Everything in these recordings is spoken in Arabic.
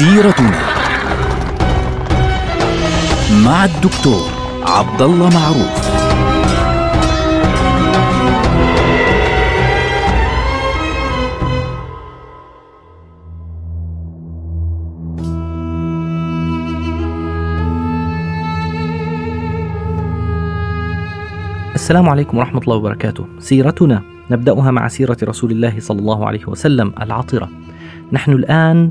سيرتنا مع الدكتور عبد الله معروف السلام عليكم ورحمة الله وبركاته. سيرتنا نبدأها مع سيرة رسول الله صلى الله عليه وسلم العطرة. نحن الآن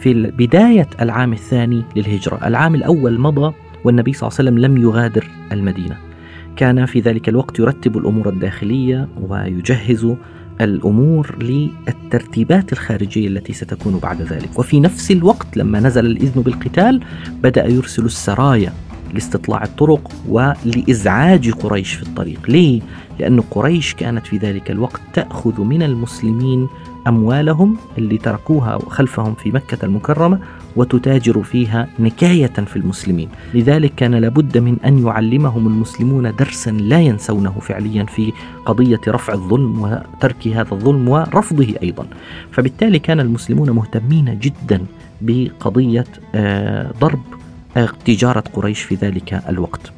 في بداية العام الثاني للهجرة، العام الأول مضى والنبي صلى الله عليه وسلم لم يغادر المدينة. كان في ذلك الوقت يرتب الأمور الداخلية ويجهز الأمور للترتيبات الخارجية التي ستكون بعد ذلك، وفي نفس الوقت لما نزل الإذن بالقتال بدأ يرسل السرايا لاستطلاع الطرق ولإزعاج قريش في الطريق. ليه؟ لأن قريش كانت في ذلك الوقت تأخذ من المسلمين أموالهم اللي تركوها خلفهم في مكة المكرمة وتتاجر فيها نكاية في المسلمين. لذلك كان لابد من أن يعلمهم المسلمون درسا لا ينسونه فعليا في قضية رفع الظلم وترك هذا الظلم ورفضه أيضا. فبالتالي كان المسلمون مهتمين جدا بقضية آه، ضرب تجارة قريش في ذلك الوقت.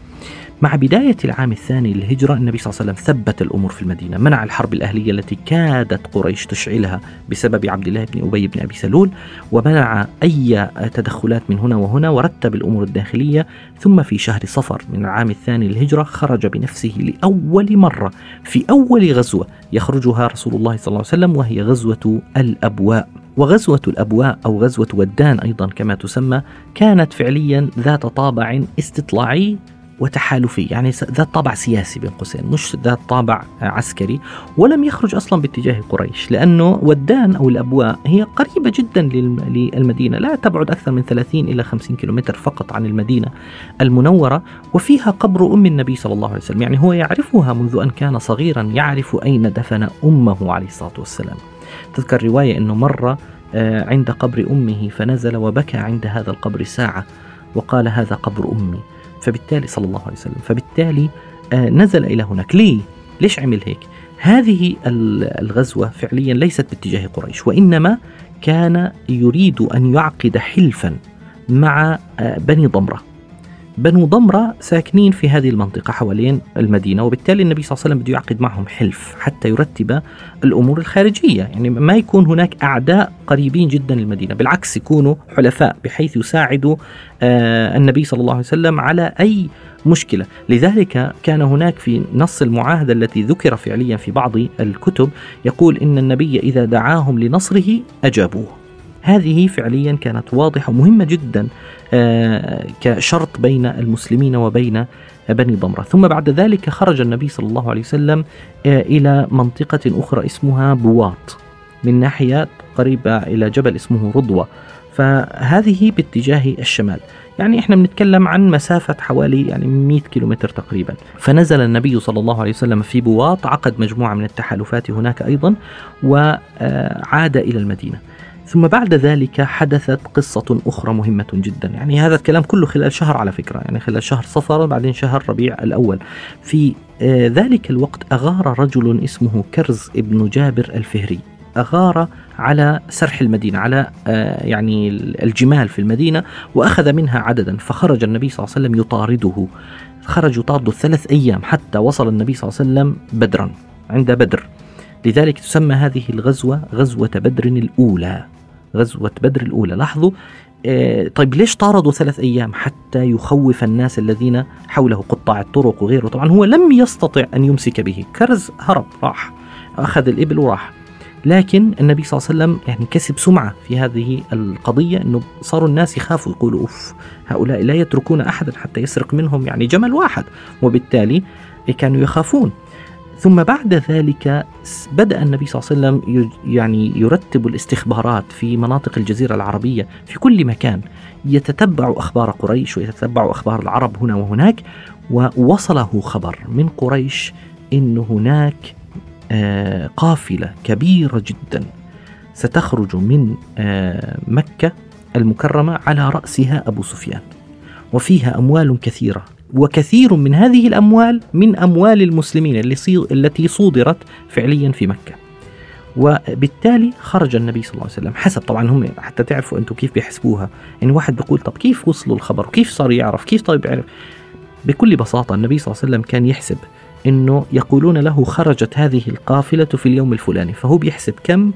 مع بداية العام الثاني للهجرة النبي صلى الله عليه وسلم ثبت الأمور في المدينة. منع الحرب الأهلية التي كادت قريش تشعلها بسبب عبد الله بن أبي بن أبي سلول ومنع أي تدخلات من هنا وهنا ورتب الأمور الداخلية. ثم في شهر صفر من العام الثاني للهجرة خرج بنفسه لأول مرة في أول غزوة يخرجها رسول الله صلى الله عليه وسلم وهي غزوة الأبواء. وغزوة الأبواء أو غزوة ودان أيضا كما تسمى كانت فعليا ذات طابع استطلاعي وتحالفي يعني ذات طابع سياسي بين قوسين مش ذات طابع عسكري ولم يخرج أصلا باتجاه قريش لأنه ودان أو الأبواء هي قريبة جدا للمدينة لا تبعد أكثر من 30 إلى 50 كيلومتر فقط عن المدينة المنورة وفيها قبر أم النبي صلى الله عليه وسلم يعني هو يعرفها منذ أن كان صغيرا يعرف أين دفن أمه عليه الصلاة والسلام. تذكر رواية إنه مره آه، عند قبر أمه فنزل وبكى عند هذا القبر ساعة وقال هذا قبر أمي. فبالتالي صلى الله عليه وسلم فبالتالي آه، نزل إلى هناك ليه؟ ليش عمل هيك؟ هذه الغزوة فعليا ليست باتجاه قريش وإنما كان يريد أن يعقد حلفا مع آه، بني ضمرة بنو ضمرة ساكنين في هذه المنطقة حوالين المدينة وبالتالي النبي صلى الله عليه وسلم بده يعقد معهم حلف حتى يرتب الأمور الخارجية. يعني ما يكون هناك أعداء قريبين جدا للمدينة بالعكس يكونوا حلفاء بحيث يساعدوا آه النبي صلى الله عليه وسلم على أي مشكلة. لذلك كان هناك في نص المعاهدة التي ذكر فعليا في بعض الكتب يقول إن النبي إذا دعاهم لنصره أجابوه. هذه فعليا كانت واضحة ومهمة جدا آه، كشرط بين المسلمين وبين بني ضمرة. ثم بعد ذلك خرج النبي صلى الله عليه وسلم آه، إلى منطقة أخرى اسمها بواط من ناحية قريبة إلى جبل اسمه رضوة. فهذه باتجاه الشمال. يعني إحنا بنتكلم عن مسافة حوالي يعني 100 كيلومتر تقريبا. فنزل النبي صلى الله عليه وسلم في بواط عقد مجموعة من التحالفات هناك أيضا وعاد إلى المدينة. ثم بعد ذلك حدثت قصة أخرى مهمة جدا. يعني هذا الكلام كله خلال شهر على فكرة. يعني خلال شهر صفر بعدين شهر ربيع الأول. في آه، ذلك الوقت أغار رجل اسمه كرز ابن جابر الفهري. أغار على سرح المدينة على آه، يعني الجمال في المدينة وأخذ منها عددا. فخرج النبي صلى الله عليه وسلم يطارده. خرج يطارده ثلاث أيام حتى وصل النبي صلى الله عليه وسلم بدرا عند بدر. لذلك تسمى هذه الغزوة غزوة بدر الأولى. غزوة بدر الأولى. لاحظوا آه، طيب ليش طاردوا ثلاث أيام حتى يخوف الناس الذين حوله قطاع الطرق وغيره؟ طبعا هو لم يستطع أن يمسك به. كرز هرب راح أخذ الإبل وراح. لكن النبي صلى الله عليه وسلم يعني كسب سمعة في هذه القضية أنه صاروا الناس يخافوا يقولوا أوف هؤلاء لا يتركون أحدا حتى يسرق منهم يعني جمل واحد. وبالتالي كانوا يخافون. ثم بعد ذلك بدأ النبي صلى الله عليه وسلم يعني يرتب الاستخبارات في مناطق الجزيرة العربية في كل مكان. يتتبع أخبار قريش ويتتبع أخبار العرب هنا وهناك ووصله خبر من قريش أن هناك آه، قافلة كبيرة جدا ستخرج من آه، مكة المكرمة على رأسها أبو سفيان. وفيها أموال كثيرة. وكثير من هذه الأموال من أموال المسلمين التي صودرت فعليا في مكة. وبالتالي خرج النبي صلى الله عليه وسلم. حسب طبعا هم حتى تعرفوا أنتم كيف بيحسبوها. يعني واحد بيقول طب كيف وصلوا الخبر؟ كيف صار يعرف؟ كيف طيب يعرف؟ بكل بساطة النبي صلى الله عليه وسلم كان يحسب إنه يقولون له خرجت هذه القافلة في اليوم الفلاني. فهو بيحسب كم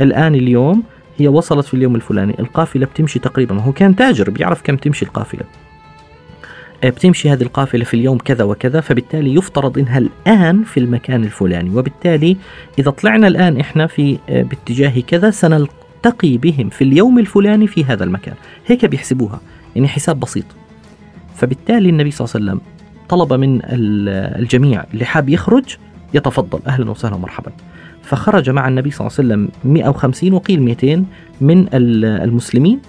الآن اليوم هي وصلت في اليوم الفلاني. القافلة بتمشي تقريبا. هو كان تاجر بيعرف كم تمشي القافلة. بتمشي هذه القافلة في اليوم كذا وكذا فبالتالي يفترض إنها الآن في المكان الفلاني وبالتالي إذا طلعنا الآن إحنا في آه، باتجاه كذا سنلتقي بهم في اليوم الفلاني في هذا المكان. هيك بيحسبوها يعني حساب بسيط. فبالتالي النبي صلى الله عليه وسلم طلب من الجميع اللي حاب يخرج يتفضل أهلا وسهلا ومرحبا. فخرج مع النبي صلى الله عليه وسلم 150 وقيل 200 من المسلمين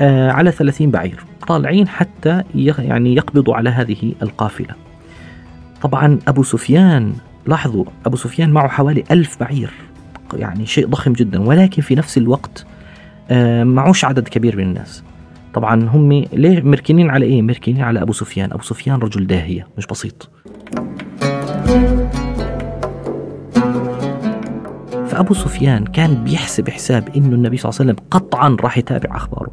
آه، على 30 بعير. طالعين حتى يعني يقبضوا على هذه القافلة. طبعا أبو سفيان لاحظوا أبو سفيان معه حوالي ألف بعير يعني شيء ضخم جدا ولكن في نفس الوقت آه، معوش عدد كبير من الناس. طبعا هم ليه مركنين على إيه؟ مركنين على أبو سفيان. أبو سفيان رجل داهية مش بسيط. فأبو سفيان كان بيحسب حساب إنه النبي صلى الله عليه وسلم قطعا راح يتابع أخباره.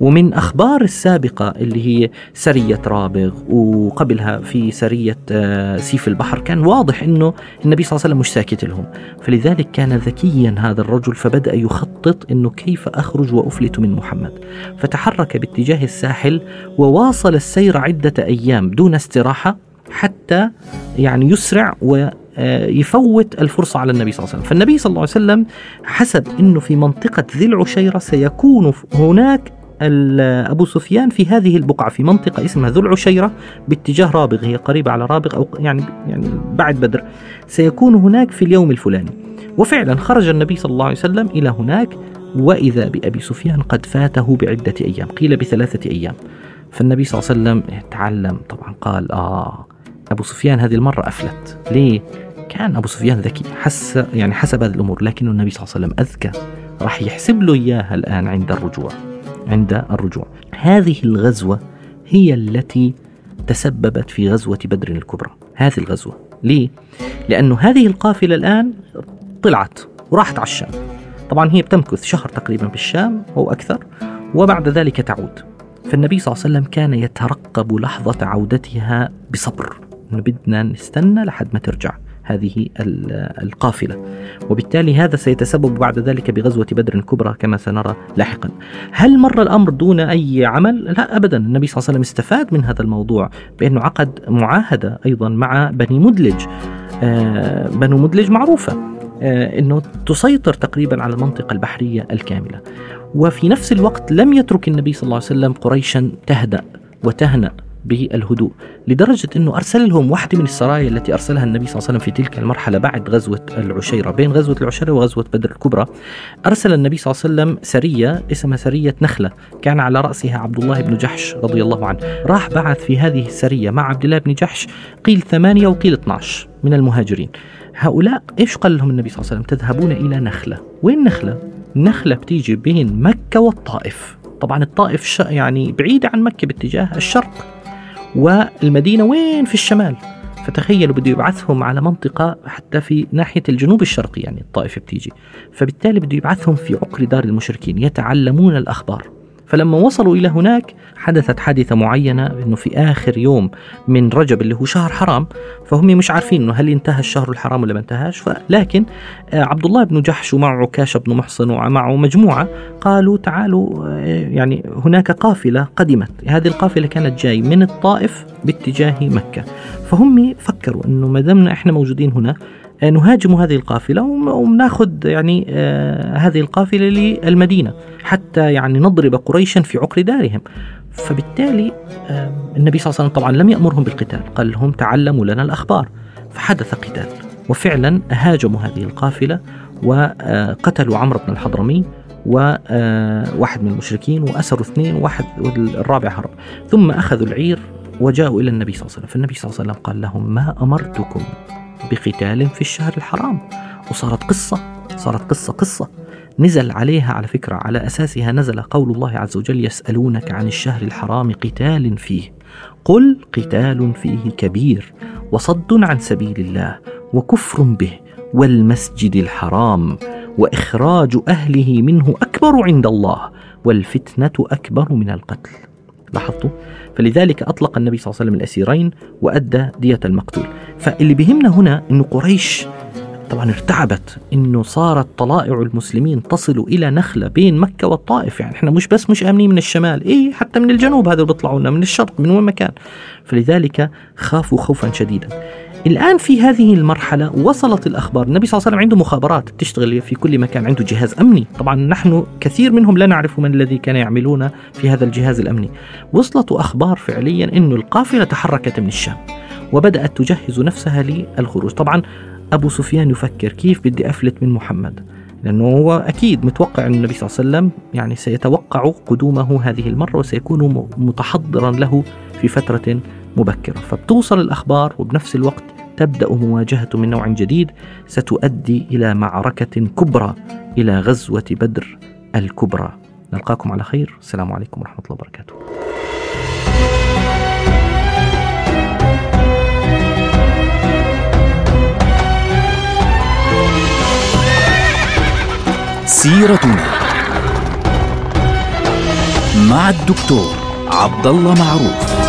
ومن أخبار السابقة اللي هي سرية رابغ وقبلها في سرية آه، سيف البحر كان واضح إنه النبي صلى الله عليه وسلم مش ساكت لهم. فلذلك كان ذكيا هذا الرجل فبدأ يخطط إنه كيف أخرج وأفلت من محمد. فتحرك باتجاه الساحل وواصل السير عدة أيام دون استراحة حتى يعني يسرع و يفوت الفرصة على النبي صلى الله عليه وسلم. فالنبي صلى الله عليه وسلم حسب أنه في منطقة ذي العشيرة سيكون هناك أبو سفيان في هذه البقعة في منطقة اسمها ذو العشيرة باتجاه رابغ هي قريبة على رابغ أو يعني يعني بعد بدر. سيكون هناك في اليوم الفلاني. وفعلا خرج النبي صلى الله عليه وسلم إلى هناك وإذا بأبي سفيان قد فاته بعدة أيام قيل بثلاثة أيام. فالنبي صلى الله عليه وسلم تعلم طبعا قال آه أبو سفيان هذه المرة أفلت. ليه؟ كان أبو سفيان ذكي حس يعني حسب هذه الأمور لكن النبي صلى الله عليه وسلم أذكى. راح يحسب له إياها الآن عند الرجوع عند الرجوع. هذه الغزوة هي التي تسببت في غزوة بدر الكبرى. هذه الغزوة. ليه؟ لأنه هذه القافلة الآن طلعت وراحت على الشام. طبعا هي بتمكث شهر تقريبا بالشام أو أكثر وبعد ذلك تعود. فالنبي صلى الله عليه وسلم كان يترقب لحظة عودتها بصبر. بدنا نستنى لحد ما ترجع هذه القافلة. وبالتالي هذا سيتسبب بعد ذلك بغزوة بدر الكبرى كما سنرى لاحقا. هل مر الأمر دون أي عمل؟ لا أبدا. النبي صلى الله عليه وسلم استفاد من هذا الموضوع بأنه عقد معاهدة أيضا مع بني مدلج. آه بنو مدلج معروفة آه أنه تسيطر تقريبا على المنطقة البحرية الكاملة. وفي نفس الوقت لم يترك النبي صلى الله عليه وسلم قريشا تهدأ وتهنأ. بالهدوء لدرجة أنه أرسل لهم واحدة من السرايا التي أرسلها النبي صلى الله عليه وسلم في تلك المرحلة بعد غزوة العشيرة بين غزوة العشيرة وغزوة بدر الكبرى. أرسل النبي صلى الله عليه وسلم سرية اسمها سرية نخلة كان على رأسها عبد الله بن جحش رضي الله عنه. راح بعث في هذه السرية مع عبد الله بن جحش قيل ثمانية وقيل 12 من المهاجرين. هؤلاء إيش قال لهم النبي صلى الله عليه وسلم؟ تذهبون إلى نخلة. وين نخلة؟ نخلة بتيجي بين مكة والطائف. طبعا الطائف يعني بعيده عن مكة باتجاه الشرق. والمدينة وين؟ في الشمال. فتخيلوا بده يبعثهم على منطقة حتى في ناحية الجنوب الشرقي يعني الطائفة بتيجي. فبالتالي بده يبعثهم في عقر دار المشركين يتعلمون الأخبار. فلما وصلوا إلى هناك حدثت حادثة معينة أنه في آخر يوم من رجب اللي هو شهر حرام فهم مش عارفين أنه هل انتهى الشهر الحرام ولا ما انتهاش. لكن آه، عبد الله بن جحش ومعه عكاشة بن محصن ومعه مجموعة قالوا تعالوا آه، يعني هناك قافلة قدمت. هذه القافلة كانت جاي من الطائف باتجاه مكة. فهم فكروا أنه ما دامنا إحنا موجودين هنا نهاجم هذه القافلة وناخذ يعني آه هذه القافلة للمدينة حتى يعني نضرب قريشا في عقر دارهم. فبالتالي آه النبي صلى الله عليه وسلم طبعا لم يأمرهم بالقتال قال لهم تعلموا لنا الأخبار. فحدث قتال وفعلا هاجموا هذه القافلة وقتلوا عمرو بن الحضرمي وواحد من المشركين وأسروا اثنين وواحد والرابع هرب. ثم أخذوا العير وجاءوا إلى النبي صلى الله عليه وسلم. فالنبي صلى الله عليه وسلم قال لهم ما أمرتكم بقتال في الشهر الحرام. وصارت قصة صارت قصة قصة. نزل عليها على فكرة على أساسها نزل قول الله عز وجل يسألونك عن الشهر الحرام قتال فيه. قل قتال فيه كبير وصد عن سبيل الله وكفر به والمسجد الحرام وإخراج أهله منه أكبر عند الله والفتنة أكبر من القتل. لاحظتوا؟ فلذلك أطلق النبي صلى الله عليه وسلم الأسيرين وأدى دية المقتول. فاللي بهمنا هنا إنه قريش طبعا ارتعبت إنه صارت طلائع المسلمين تصل إلى نخلة بين مكة والطائف. يعني إحنا مش بس مش آمنين من الشمال إيه حتى من الجنوب هذا بيطلعوا لنا من الشرق من وين ما كان. فلذلك خافوا خوفا شديدا. الآن في هذه المرحلة وصلت الأخبار. النبي صلى الله عليه وسلم عنده مخابرات تشتغل في كل مكان عنده جهاز أمني. طبعا نحن كثير منهم لا نعرف من الذي كان يعملون في هذا الجهاز الأمني. وصلت أخبار فعليا أن القافلة تحركت من الشام وبدأت تجهز نفسها للخروج. طبعا أبو سفيان يفكر كيف بدي أفلت من محمد لأنه هو أكيد متوقع أن النبي صلى الله عليه وسلم يعني سيتوقع قدومه هذه المرة وسيكون متحضرا له في فترة مبكرة. فبتوصل الأخبار وبنفس الوقت تبدأ مواجهة من نوع جديد ستؤدي إلى معركة كبرى إلى غزوة بدر الكبرى. نلقاكم على خير. السلام عليكم ورحمة الله وبركاته. سيرتنا مع الدكتور عبد الله معروف.